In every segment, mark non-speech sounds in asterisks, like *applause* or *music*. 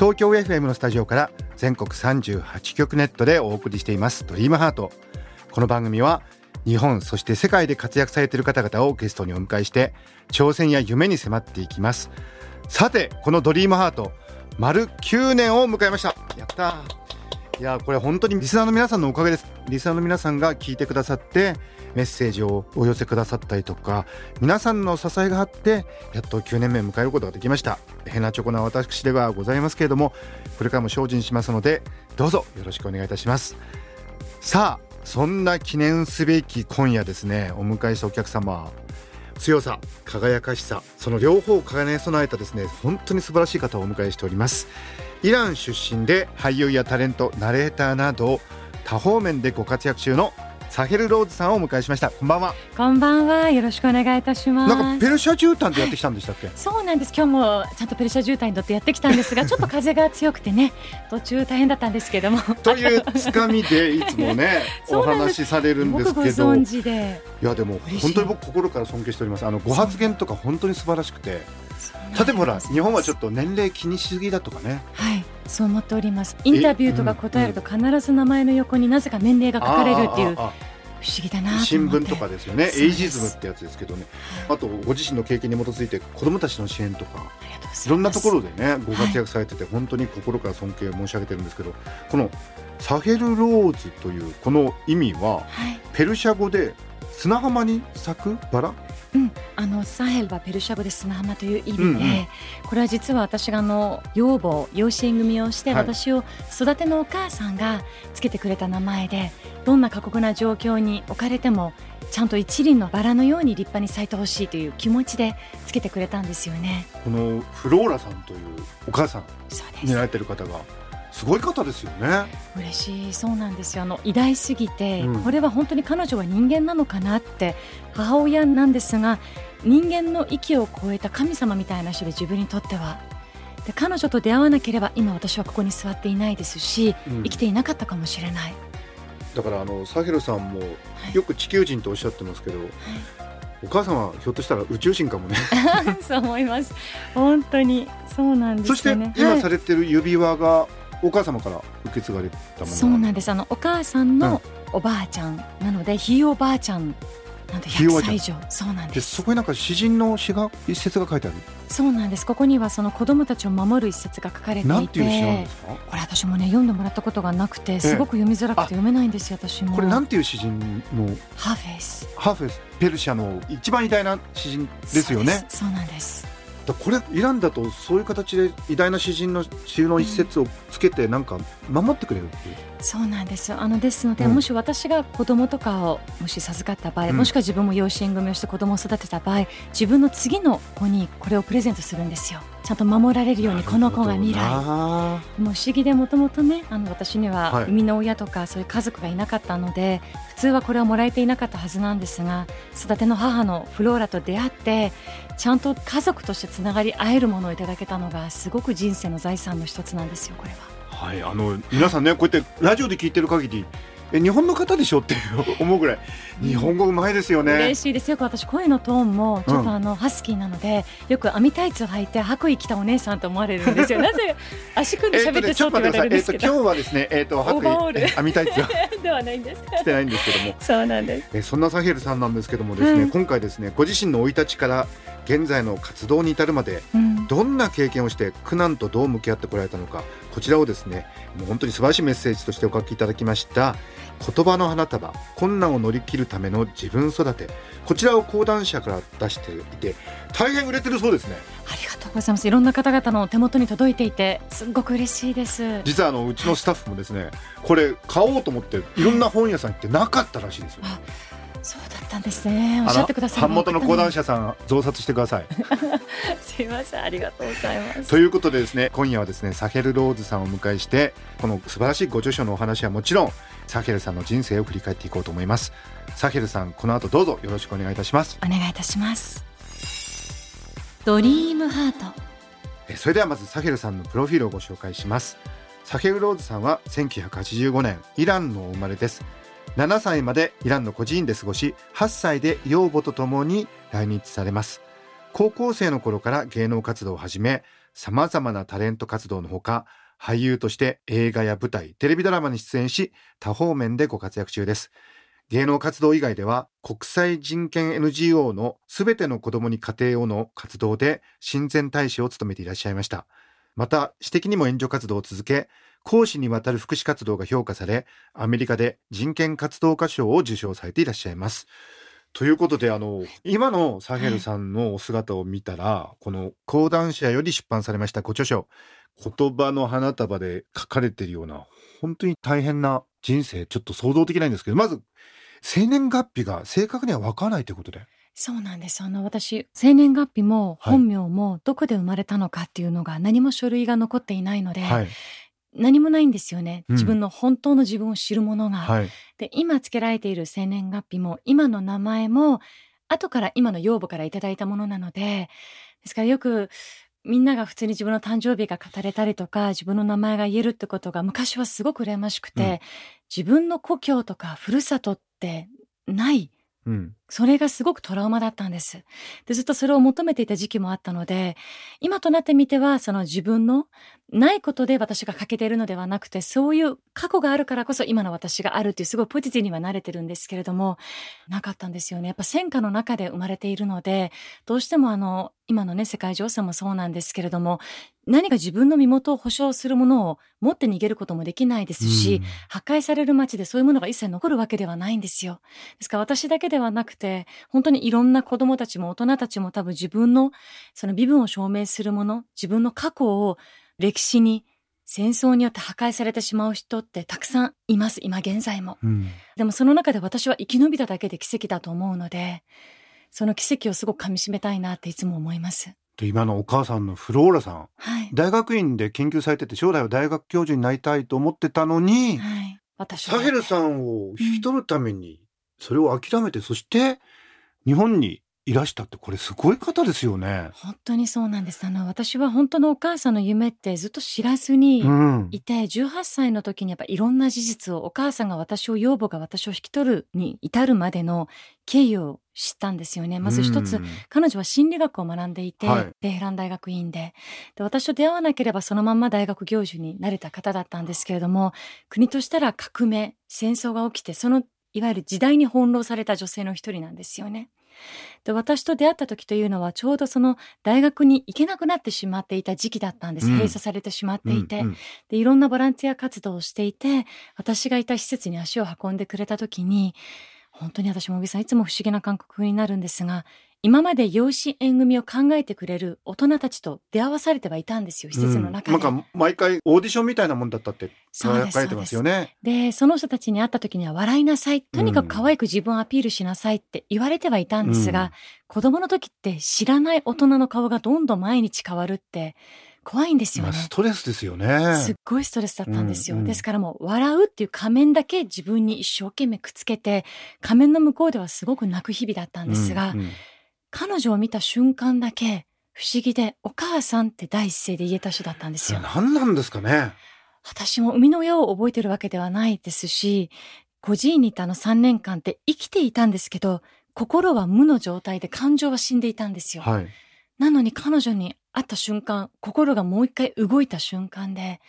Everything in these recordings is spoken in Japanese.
東京 FM のスタジオから全国38局ネットでお送りしています。ドリームハート。この番組は日本そして世界で活躍されている方々をゲストにお迎えして挑戦や夢に迫っていきます。さてこのドリームハート丸9年を迎えました。やったいやこれ本当にリスナーの皆さんのおかげです。リスナーの皆さんが聞いてくださってメッセージをお寄せくださったりとか皆さんの支えがあってやっと9年目を迎えることができました。ヘナチョコな私ではございますけれどもこれからも精進しますのでどうぞよろしくお願いいたします。さあそんな記念すべき今夜ですね。お迎えしたお客様強さ輝かしさその両方を兼ね備えたですね本当に素晴らしい方をお迎えしております。イラン出身で俳優やタレントナレーターなど多方面でご活躍中のサヘルローズさんをお迎えしました。こんばんは。こんばんは。よろしくお願いいたします。なんかペルシャ絨毯でやってきたんでしたっけ、はい、そうなんです。今日もちゃんとペルシャ絨毯に乗ってやってきたんですが *laughs* ちょっと風が強くてね途中大変だったんですけども。というつかみでいつもね *laughs* お話しされるんですけど。いやでも本当に僕心から尊敬しております。あのご発言とか本当に素晴らしくて例えばほら日本はちょっと年齢気にしすぎだとかね。はいそう思っております。インタビューとか答えると必ず名前の横になぜか年齢が書かれるっていう不思議だな新聞とかですよね。エイジズムってやつですけどね、あとご自身の経験に基づいて子どもたちの支援とか。いろんなところでねご活躍されてて、本当に心から尊敬申し上げてるんですけどこのサヘルローズというこの意味は、ペルシャ語で砂浜に咲くバラ？うん、あのサヘルはペルシャ語で砂浜という意味で、うんうん、これは実は私があの養母養子縁組をして、私を育てのお母さんがつけてくれた名前でどんな過酷な状況に置かれてもちゃんと一輪のバラのように立派に咲いてほしいという気持ちでつけてくれたんですよね。このフローラさんというお母さんになられてる方がすごい方ですよね。嬉しい。そうなんですよ。あの偉大すぎて、うん、これは本当に彼女は人間なのかなって母親なんですが人間の域を超えた神様みたいな人で自分にとってはで彼女と出会わなければ今私はここに座っていないですし、うん、生きていなかったかもしれない。だからあのサヘルさんもよく地球人とおっしゃってますけど、はい。お母さんはひょっとしたら宇宙人かもね。*laughs* そう思います。本当にそうなんです、ね、そして今されてる指輪がお母様から受け継がれたものそうなんです。あのお母さんのおばあちゃんなので、ひいおばあちゃんなんと100歳以上。そうなんです。そこになんか詩人の詩が一節が書いてある。そうなんです。ここにはその子供たちを守る一節が書かれていて。ていう詩なんですか？これ私もね読んでもらったことがなくてすごく読みづらくて読めないんですよ私も。これなんていう詩人の？ハーフェス。ハーフェス。ペルシャの一番偉大な詩人ですよね。そうなんですこれイランだとそういう形で偉大な詩人の詩の一節をつけてなんか守ってくれるっていう、そうなんですよ。あのですので、うん、もし私が子供とかをもし授かった場合、うん、もしくは自分も養子縁組をして子供を育てた場合自分の次の子にこれをプレゼントするんですよ。ちゃんと守られるようにこの子が未来。もう不思議でもともとねあの私には生みの親とかそういう家族がいなかったので、はい、普通はこれをもらえていなかったはずなんですが育ての母のフローラと出会ってちゃんと家族としてつながり合えるものをいただけたのがすごく人生の財産の一つなんですよこれは。はいあの皆さんねこうやってラジオで聞いてる限りえ日本の方でしょって *laughs* 思うぐらい日本語うまいですよね。嬉しいですよ。私声のトーンもちょっとあの、ハスキーなのでよく網タイツを履いて白衣着たお姉さんと思われるんですよ。*laughs* なぜ足組んで喋ってそうって言われるんですけど、えー、今日はですねえっ、ー、と白衣網タイツ *laughs* ではないんです。してないんですけども。そうなんです。えそんなサヘルさんなんですけどもですね、うん、今回ですねご自身の生い立ちから現在の活動に至るまで、うん、どんな経験をして苦難とどう向き合ってこられたのかこちらをですねもう本当に素晴らしいメッセージとしてお書きいただきました。言葉の花束困難を乗り切るための自分育て。こちらを講談社から出していて大変売れてるそうですね。ありがとうございます。いろんな方々の手元に届いていてすごく嬉しいです。実はあのうちのスタッフもですねこれ買おうと思っていろんな本屋さん行ってなかったらしいですよ、そうだったんですね。おっしゃってください。版元の講談社さん増刷してください。*laughs* すいません、ありがとうございます。ということでですね、今夜はですね、サヘルローズさんをお迎えして、この素晴らしいご著書のお話はもちろん、サヘルさんの人生を振り返っていこうと思います。サヘルさん、この後どうぞよろしくお願いいたします。お願いいたします。ドリームハート。それではまずサヘルさんのプロフィールをご紹介します。サヘルローズさんは1985年イランのお生まれです7歳までイランの孤児院で過ごし8歳で養母と共に来日されます。高校生の頃から芸能活動を始め様々なタレント活動のほか俳優として映画や舞台テレビドラマに出演し多方面でご活躍中です。芸能活動以外では国際人権 NGO のすべての子供に家庭をの活動で親善大使を務めていらっしゃいました。また、私的にも援助活動を続け、講師にわたる福祉活動が評価され、アメリカで人権活動家賞を受賞されていらっしゃいます。ということで、あの、今のサヘルさんのお姿を見たら、はい、この講談社より出版されましたご著書、言葉の花束で書かれているような、本当に大変な人生、ちょっと想像できないんですけど、まず、生年月日が正確にはわからないということで。そうなんです。あの、私、生年月日も本名もどこで生まれたのかっていうのが何も書類が残っていないので、はい、何もないんですよね、うん、自分の本当の自分を知るものが。はい、で、今付けられている生年月日も、今の名前も、後から今の養母からいただいたものなので、ですからよく、みんなが普通に自分の誕生日が語れたりとか、自分の名前が言えるってことが昔はすごく羨ましくて、うん、自分の故郷とかふるさとってない。うん、それがすごくトラウマだったんです。で、ずっとそれを求めていた時期もあったので、今となってみては、その自分のないことで私が欠けているのではなくて、そういう過去があるからこそ今の私があるっていうすごいポジティブには慣れてるんですけれども、なかったんですよね。やっぱ戦火の中で生まれているので、どうしてもあの、今のね、世界情勢もそうなんですけれども、何か自分の身元を保証するものを持って逃げることもできないですし、うん、破壊される街でそういうものが一切残るわけではないんですよ。ですから私だけではなくて、本当にいろんな子供たちも大人たちも多分自分のその身分を証明するもの、自分の過去を歴史に戦争によって破壊されてしまう人ってたくさんいます、今現在も。うん、でもその中で私は生き延びただけで奇跡だと思うので、その奇跡をすごく噛み締めたいなっていつも思います。今のお母さんのフローラさん、はい、大学院で研究されてて将来は大学教授になりたいと思ってたのに、はい、サヘルさんを引き取るためにそれを諦めて、うん、そして日本にいらしたってこれすごい方ですよね。本当にそうなんです。あの私は本当のお母さんの夢ってずっと知らずにいて、うん、18歳の時にやっぱいろんな事実をお母さんが私を養母が私を引き取るに至るまでの経緯を知ったんですよね。まず一つ、うん、彼女は心理学を学んでいて、はい、テヘラン大学院でで。私と出会わなければそのまま大学教授になれた方だったんですけれども、国としたら革命、戦争が起きて、そのいわゆる時代に翻弄された女性の一人なんですよね。で私と出会った時というのはちょうどその大学に行けなくなってしまっていた時期だったんです、うん、閉鎖されてしまっていて、うんうん、でいろんなボランティア活動をしていて私がいた施設に足を運んでくれた時に本当に私も小木さんいつも不思議な感覚になるんですが今まで養子縁組を考えてくれる大人たちと出会わされてはいたんですよ、施設の中で。うん、なんか毎回オーディションみたいなもんだったって書かれてますよね。でその人たちに会った時には笑いなさい。とにかく可愛く自分をアピールしなさいって言われてはいたんですが、うん、子供の時って知らない大人の顔がどんどん毎日変わるって、怖いんですよね。ストレスですよね。すっごいストレスだったんですよ。うんうん、ですからもう笑うっていう仮面だけ自分に一生懸命くっつけて、仮面の向こうではすごく泣く日々だったんですが、うんうん彼女を見た瞬間だけ不思議でお母さんって第一声で言えた人だったんですよ。何なんですかね私も生みの親を覚えてるわけではないですし、孤児院にいたあの3年間って生きていたんですけど、心は無の状態で感情は死んでいたんですよ。はい、なのに彼女に会った瞬間、心がもう一回動いた瞬間で、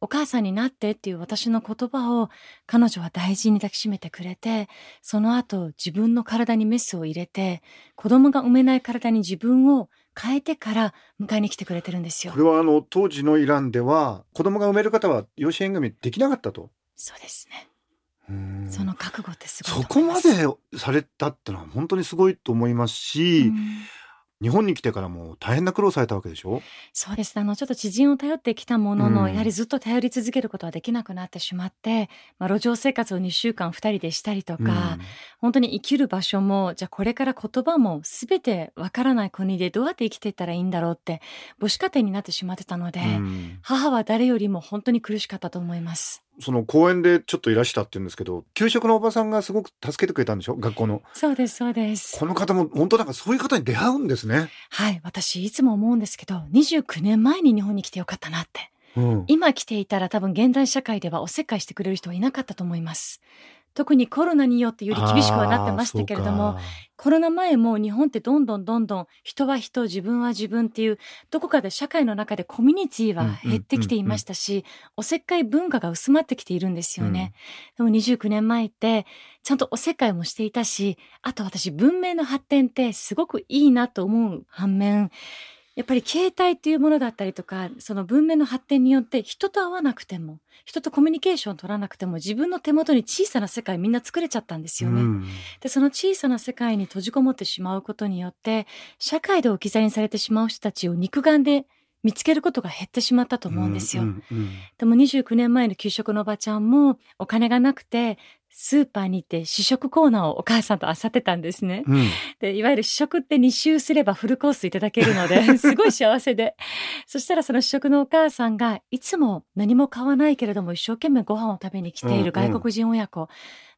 お母さんになってっていう私の言葉を彼女は大事に抱きしめてくれて、その後自分の体にメスを入れて、子供が産めない体に自分を変えてから迎えに来てくれてるんですよ。これはあの当時のイランでは子供が産める方は養子縁組できなかったと。そうですね。その覚悟ってすごいそこまでされたってのは本当にすごいと思いますし、日本に来てからも大変な苦労されたわけでしょ？そうですあのちょっと知人を頼ってきたものの、うん。やはりずっと頼り続けることはできなくなってしまって、まあ、路上生活を2週間2人でしたりとか、本当に生きる場所もじゃあこれから言葉も全てわからない国でどうやって生きていったらいいんだろうって母子家庭になってしまってたので、うんうん。母は誰よりも本当に苦しかったと思います。その公園でちょっといらしたって言うんですけど給食のおばさんがすごく助けてくれたんでしょ？学校の。そうですそうです。この方も本当なんかそういう方に出会うんですね、はい私いつも思うんですけど29年前に日本に来てよかったなって。うん、今来ていたら多分現代社会ではおせっかいしてくれる人はいなかったと思います。特にコロナによってより厳しくはなってましたけれどもコロナ前も日本ってどんどんどんどん人は人自分は自分っていうどこかで社会の中でコミュニティは減ってきていましたし、おせっかい文化が薄まってきているんですよね。でも29年前ってちゃんとおせっかいもしていたしあと私文明の発展ってすごくいいなと思う反面やっぱり携帯っていうものだったりとかその文明の発展によって人と会わなくても人とコミュニケーション取らなくても自分の手元に小さな世界みんな作れちゃったんですよね。うんでその小さな世界に閉じこもってしまうことによって社会で置き去りにされてしまう人たちを肉眼で見つけることが減ってしまったと思うんですよ。うんうんでも29年前の給食のおばちゃんもお金がなくてスーパーに行って試食コーナーをお母さんと漁ってたんですね。うん。でいわゆる試食って2周すればフルコースいただけるので *laughs* すごい幸せで。そしたらその試食のお母さんがいつも何も買わないけれども一生懸命ご飯を食べに来ている外国人親子、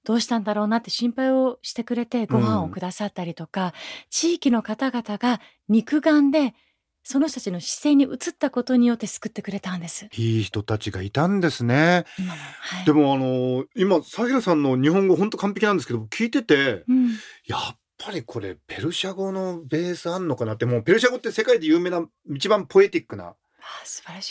どうしたんだろうなって心配をしてくれてご飯をくださったりとか、地域の方々が肉眼でその人たちの視線に移ったことによって救ってくれたんです。いい人たちがいたんですね。はい、でもあの今サヘルさんの日本語本当完璧なんですけど聞いててうん、やっぱりこれペルシャ語のベースあんのかなってもうペルシャ語って世界で有名な一番ポエティックな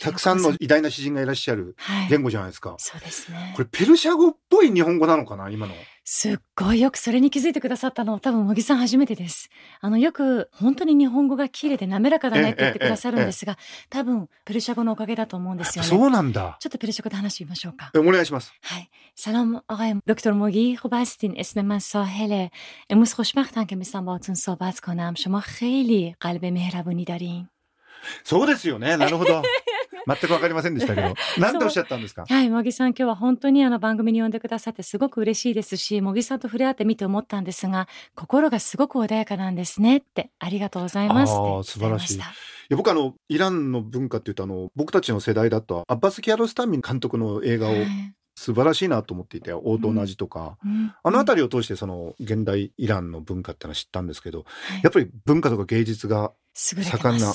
たくさんの偉大な詩人がいらっしゃるはい、言語じゃないですか。そうですねこれペルシャ語っぽい日本語なのかな今の。すっごいよくそれに気づいてくださったの多分茂木さん初めてです。あのよく本当に日本語が綺麗で滑らかだねって言ってくださるんですが、多分ペルシャ語のおかげだと思うんですよね。そうなんだ。ちょっとペルシャ語で話してみましょうか。えお願いします。はい. سلام آقای دکتر موگی خوب هستین اسم من ساحله امروز خوشبختم که میستم باهاتون صحبت کنم شما خیلی قلب مهربونی دارین そうですよね。*laughs* なるほど。全くわかりませんでしたけど。*laughs* なんておっしゃったんですか？はい、茂木さん今日は本当にあの番組に呼んでくださってすごく嬉しいですし、茂木さんと触れ合ってみて思ったんですが、心がすごく穏やかなんですねって、ありがとうございますあー伝えま素晴らしい。いや僕あのイランの文化っていうとあの僕たちの世代だとアッバス・キアロスタンミン監督の映画をはい素晴らしいなと思っていて応答の味とか、うん。あの辺りを通してその現代イランの文化ってのは知ったんですけどはい。やっぱり文化とか芸術が盛んな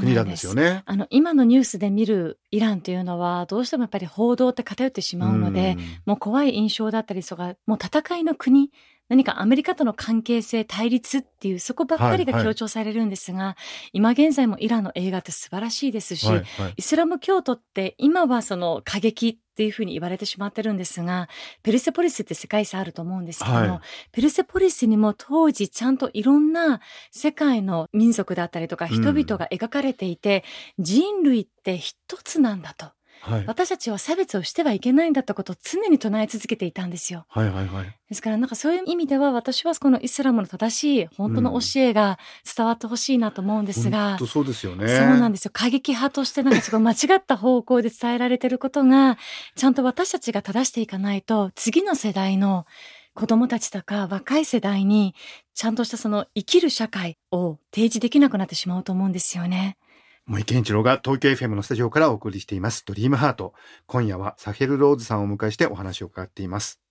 国なんですよね。あの今のニュースで見るイランというのはどうしてもやっぱり報道って偏ってしまうので、うん。もう怖い印象だったりとか、もう戦いの国、何かアメリカとの関係性、対立っていう、そこばっかりはいはい。が強調されるんですが、今現在もイランの映画って素晴らしいですし、はいはい。イスラム教徒って今はその過激っていうふうに言われてしまってるんですが、ペルセポリスって世界遺産あると思うんですけども、はい。ペルセポリスにも当時ちゃんといろんな世界の民族だったりとか人々が描かれていて、人類って一つなんだと。はい私たちは差別をしてはいけないんだってことを常に唱え続けていたんですよ。はいはいはいですからなんかそういう意味では私はこのイスラムの正しい本当の教えが伝わってほしいなと思うんですが、本当そうですよね。そうなんですよ。過激派としてなんかすごい間違った方向で伝えられてることが、ちゃんと私たちが正していかないと、次の世代の子供たちとか若い世代に、ちゃんとしたその生きる社会を提示できなくなってしまうと思うんですよね。森健一郎が東京 FM のスタジオからお送りしています。ドリームハート。今夜はサヘルローズさんをお迎えしてお話を伺っています。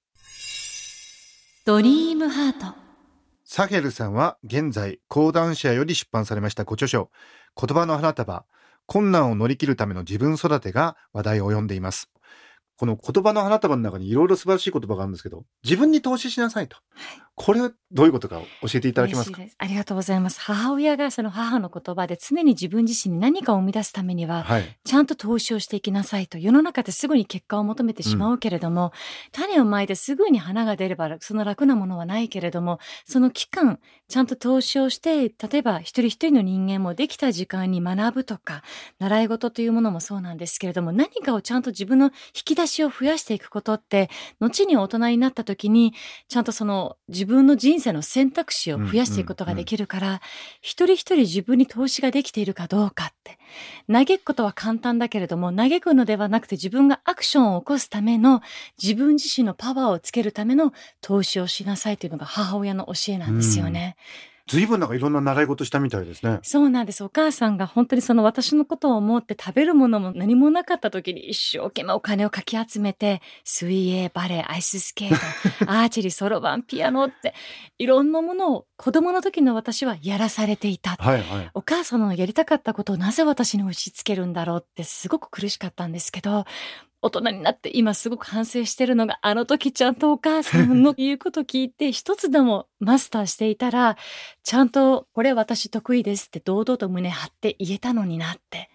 ドリームハート。サヘルさんは現在講談社より出版されましたご著書。言葉の花束。困難を乗り切るための自分育てが話題を呼んでいます。この言葉の花束の中にいろいろ素晴らしい言葉があるんですけど自分に投資しなさいと、これはどういうことか教えていただけますか？ありがとうございます。母親がその母の言葉で常に自分自身に何かを生み出すためには、はいちゃんと投資をしていきなさいと。世の中ってすぐに結果を求めてしまうけれども、種をまいてすぐに花が出ればその楽なものはないけれども、その期間、ちゃんと投資をして、例えば一人一人の人間もできた時間に学ぶとか、習い事というものもそうなんですけれども、何かをちゃんと自分の引き出しを増やしていくことって、後に大人になった時に、ちゃんとその自分の人生の選択肢を増やしていくことができるから、一人一人自分に投資ができているかどうかって。嘆くことは簡単だけれども、嘆くのではなくて自分がアクションを起こすための、自分自身のパワーをつけるための投資をしなさいというのが母親の教えなんですよね。随分なんかいろんな習い事したみたいですね。そうなんです。お母さんが本当にその私のことを思って食べるものも何もなかった時に一生懸命お金をかき集めて、水泳、バレエ、アイススケート、*laughs* アーチェリー、そろばん、ピアノって、いろんなものを子供の時の私はやらされていた。はいはい。お母さんのやりたかったことをなぜ私に押し付けるんだろうってすごく苦しかったんですけど、大人になって今すごく反省してるのがあの時ちゃんとお母さんの言うこと聞いて一つでもマスターしていたら *laughs* ちゃんとこれ私得意ですって堂々と胸張って言えたのになって。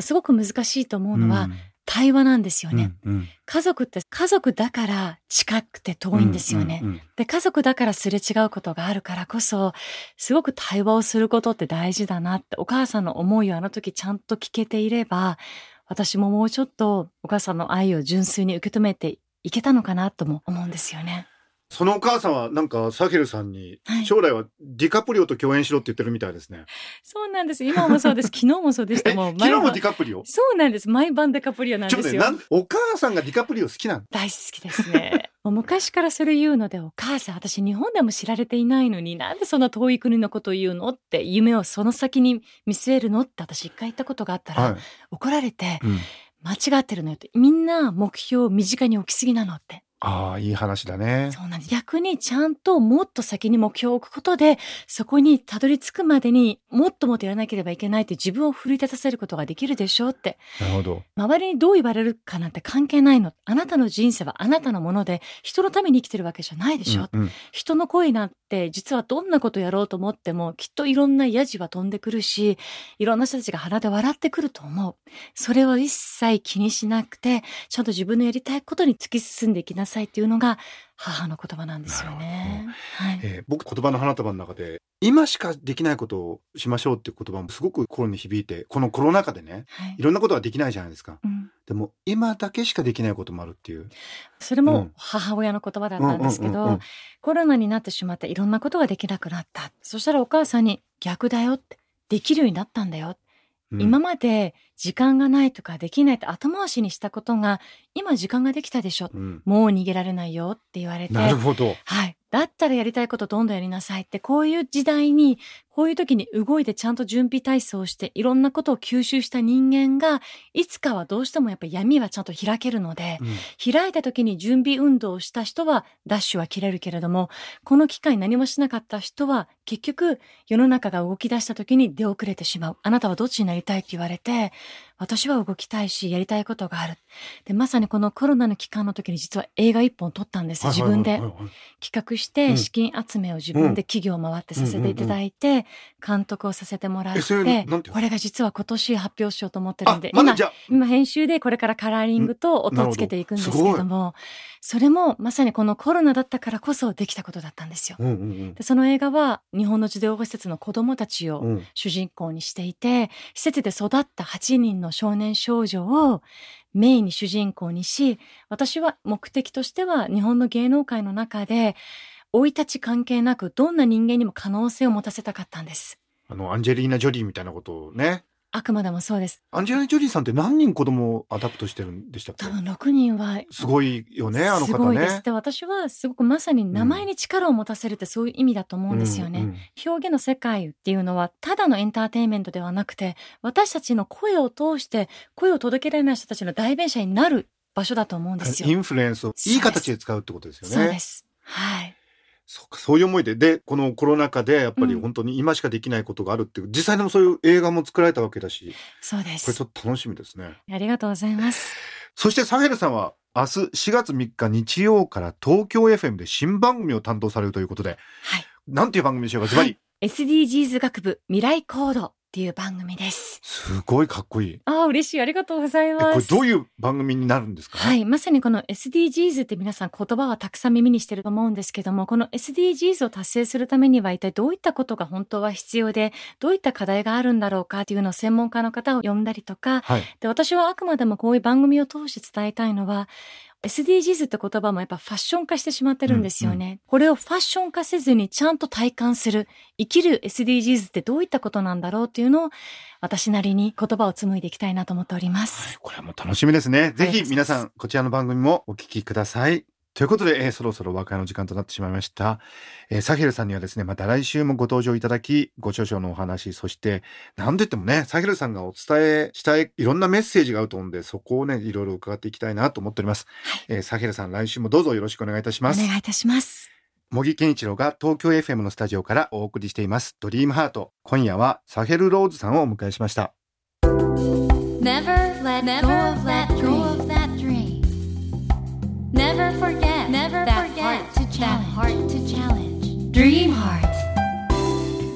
すごく難しいと思うのは対話なんですよね、うんうん。家族って家族だから近くて遠いんですよね、うんうんうん。で家族だからすれ違うことがあるからこそすごく対話をすることって大事だなってお母さんの思いをあの時ちゃんと聞けていれば私ももうちょっとお母さんの愛を純粋に受け止めていけたのかなとも思うんですよね。そのお母さんはなんかサヘルさんにはい将来はディカプリオと共演しろって言ってるみたいですね。そうなんです。今もそうです。*laughs* 昨日もそうでした。えもう昨日もディカプリオ？そうなんです。毎晩デカプリオなんですよ。なんお母さんがディカプリオ好きなの大好きですね。もう昔からそれ言うので、お母さん、私日本でも知られていないのになんでそんな遠い国のことを言うのって、夢をその先に見据えるのって私一回言ったことがあったら、はい。怒られて、うん間違ってるのよって、みんな目標を身近に置きすぎなのって。ああ、いい話だね。そうなんです。逆にちゃんともっと先に目標を置くことで、そこにたどり着くまでにもっともっとやらなければいけないって自分を奮い立たせることができるでしょうって。なるほど。周りにどう言われるかなんて関係ないの。あなたの人生はあなたのもので、人のために生きてるわけじゃないでしょ。うんうん人の声なんて実はどんなことやろうと思ってもきっといろんなヤジは飛んでくるしいろんな人たちが鼻で笑ってくると思うそれを一切気にしなくてちゃんと自分のやりたいことに突き進んでいきなさいっていうのが母の言葉なんですよね。はい、えー僕言葉の花束の中で今しかできないことをしましょうっていう言葉もすごく心に響いてこのコロナ禍でねはい。いろんなことができないじゃないですか。うん。でも今だけしかできないこともあるっていう。それも母親の言葉だったんですけど、コロナになってしまっていろんなことができなくなった。そしたらお母さんに逆だよってできるようになったんだようん。今まで時間がないとかできないって後回しにしたことが今時間ができたでしょ。うん。もう逃げられないよって言われて。なるほど。はいだったらやりたいことどんどんやりなさいってこういう時代にこういう時に動いてちゃんと準備体操をしていろんなことを吸収した人間がいつかはどうしてもやっぱり闇はちゃんと開けるので、うん。開いた時に準備運動をした人はダッシュは切れるけれどもこの機会何もしなかった人は結局世の中が動き出した時に出遅れてしまう。あなたはどっちになりたいって言われて私は動きたいしやりたいことがある。でまさにこのコロナの期間の時に実は映画一本撮ったんです自分で。企画しうん。て資金集めを自分で企業を回ってさせていただいて監督をさせてもらってこれが実は今年発表しようと思ってるんあで今今編集でこれからカラーリングと音をつけていくんですけれどもそれもまさにこのコロナだったからこそできたことだったんですよ。その映画は日本の児童施設の子どもたちを主人公にしていて施設で育った8人の少年少女をメインに主人公にし私は目的としては日本の芸能界の中で生い立ち関係なくどんな人間にも可能性を持たせたかったんです。あのアンジェリーナ・ジョリーみたいなことをねあくまでもそうです。アンジェリーナ・ジョリーさんって何人子供を adopt してるんでしたっけ多分6人はすごいよねあのす方ね。ごいですで私はすごくまさに名前に力を持たせるってそういう意味だと思うんですよね。うんうん表現の世界っていうのはただのエンターテインメントではなくて私たちの声を通して声を届けられない人たちの代弁者になる場所だと思うんですよ。インフルエンスをいい形で使うってことですよね。そうです。はい。そそういう思いででこのコロナ禍でやっぱりうん本当に今しかできないことがあるっていう、実際でもそういう映画も作られたわけだしそうですこれちょ。っと楽しみですね。ありがとうございます。そしてサヘルさんは明日4月3日日曜から東京 FM で新番組を担当されるということではい。なんていう番組でしょうかズバリ、はい SDGs 学部未来コードっていう番組です。すごいかっこいい。ああ、嬉しい。ありがとうございます。れどういう番組になるんですか？はい。まさにこの SDGs って皆さん言葉はたくさん耳にしてると思うんですけども、この SDGs を達成するためには一体どういったことが本当は必要で、どういった課題があるんだろうかっていうのを専門家の方を呼んだりとか、はい。で、私はあくまでもこういう番組を通して伝えたいのは、SDGs って言葉もやっぱファッション化してしまってるんですよね。これをファッション化せずにちゃんと体感する、生きる SDGs ってどういったことなんだろうっていうのを私なりに言葉を紡いでいきたいなと思っております。これはもう楽しみですね。ぜひ皆さん、こちらの番組もお聞きください。ということで、えーそろそろお別れの時間となってしまいました。えーサヘルさんにはですね、また来週もご登場いただき、ご著書のお話、そして、なんといってもね、サヘルさんがお伝えしたいいろんなメッセージがあると思うんで、そこをね、いろいろ伺っていきたいなと思っております。えーサヘルさん、来週もどうぞよろしくお願いいたしおます。願いいたします。茂木健一郎が東京 FM のスタジオからお送りしています、ドリームハート。今夜はサヘルローズさんをお迎えしました。Never let go of Never that forget that challenge. heart to challenge. Dream heart.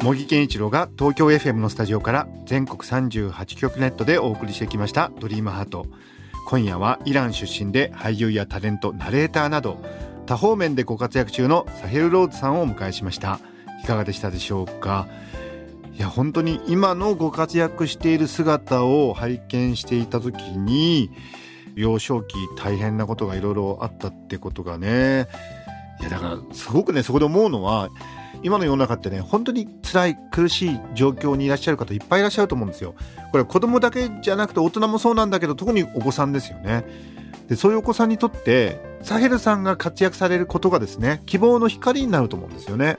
茂木健一郎が東京 FM のスタジオから全国38局ネットでお送りしてきました「ドリームハート今夜はイラン出身で俳優やタレントナレーターなど多方面でご活躍中のサヘル・ローズさんをお迎えしましたいかがでしたでしょうか？いや本当に今のご活躍している姿を拝見していた時に幼少期大変なことがいろいろあったってことがねいやだからすごくねそこで思うのは今の世の中ってね本当に辛い苦しい状況にいらっしゃる方いっぱいいらっしゃると思うんですよ。これ子供だけじゃなくて大人もそうなんだけど特にお子さんですよね。でそういうお子さんにとってサヘルさんが活躍されることがですね希望の光になると思うんですよね。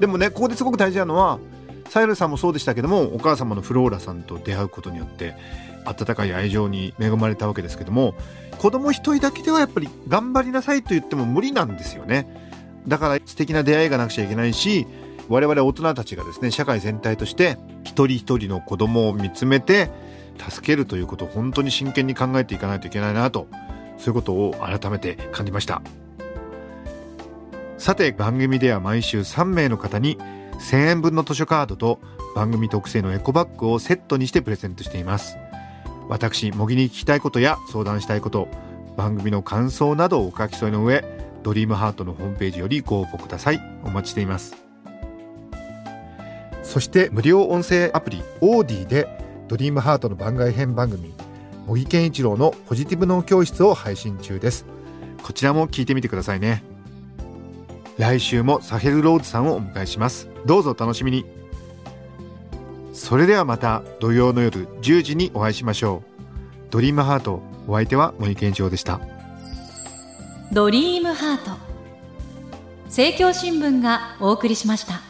でもねここですごく大事なのはサヘルさんもそうでしたけどもお母様のフローラさんと出会うことによって温かい愛情に恵まれたわけですけども子供一人だけではやっぱり頑張りなさいと言っても無理なんですよね。だから素敵な出会いがなくちゃいけないし我々大人たちがですね社会全体として一人一人の子供を見つめて助けるということを本当に真剣に考えていかないといけないなとそういうことを改めて感じましたさて番組では毎週3名の方に1000円分の図書カードと番組特製のエコバッグをセットにしてプレゼントしています。私模擬に聞きたいことや相談したいこと番組の感想などをお書き添えの上ドリームハートのホームページよりご応募ください。お待ちしています。そして無料音声アプリオーディでドリームハートの番外編番組茂木健一郎のポジティブ脳教室を配信中です。こちらも聞いてみてくださいね。来週もサヘルローズさんをお迎えします。どうぞお楽しみに。それではまた土曜の夜10時にお会いしましょう。ドリームハートお相手は森健一郎でした。ドリームハート。政教新聞がお送りしました。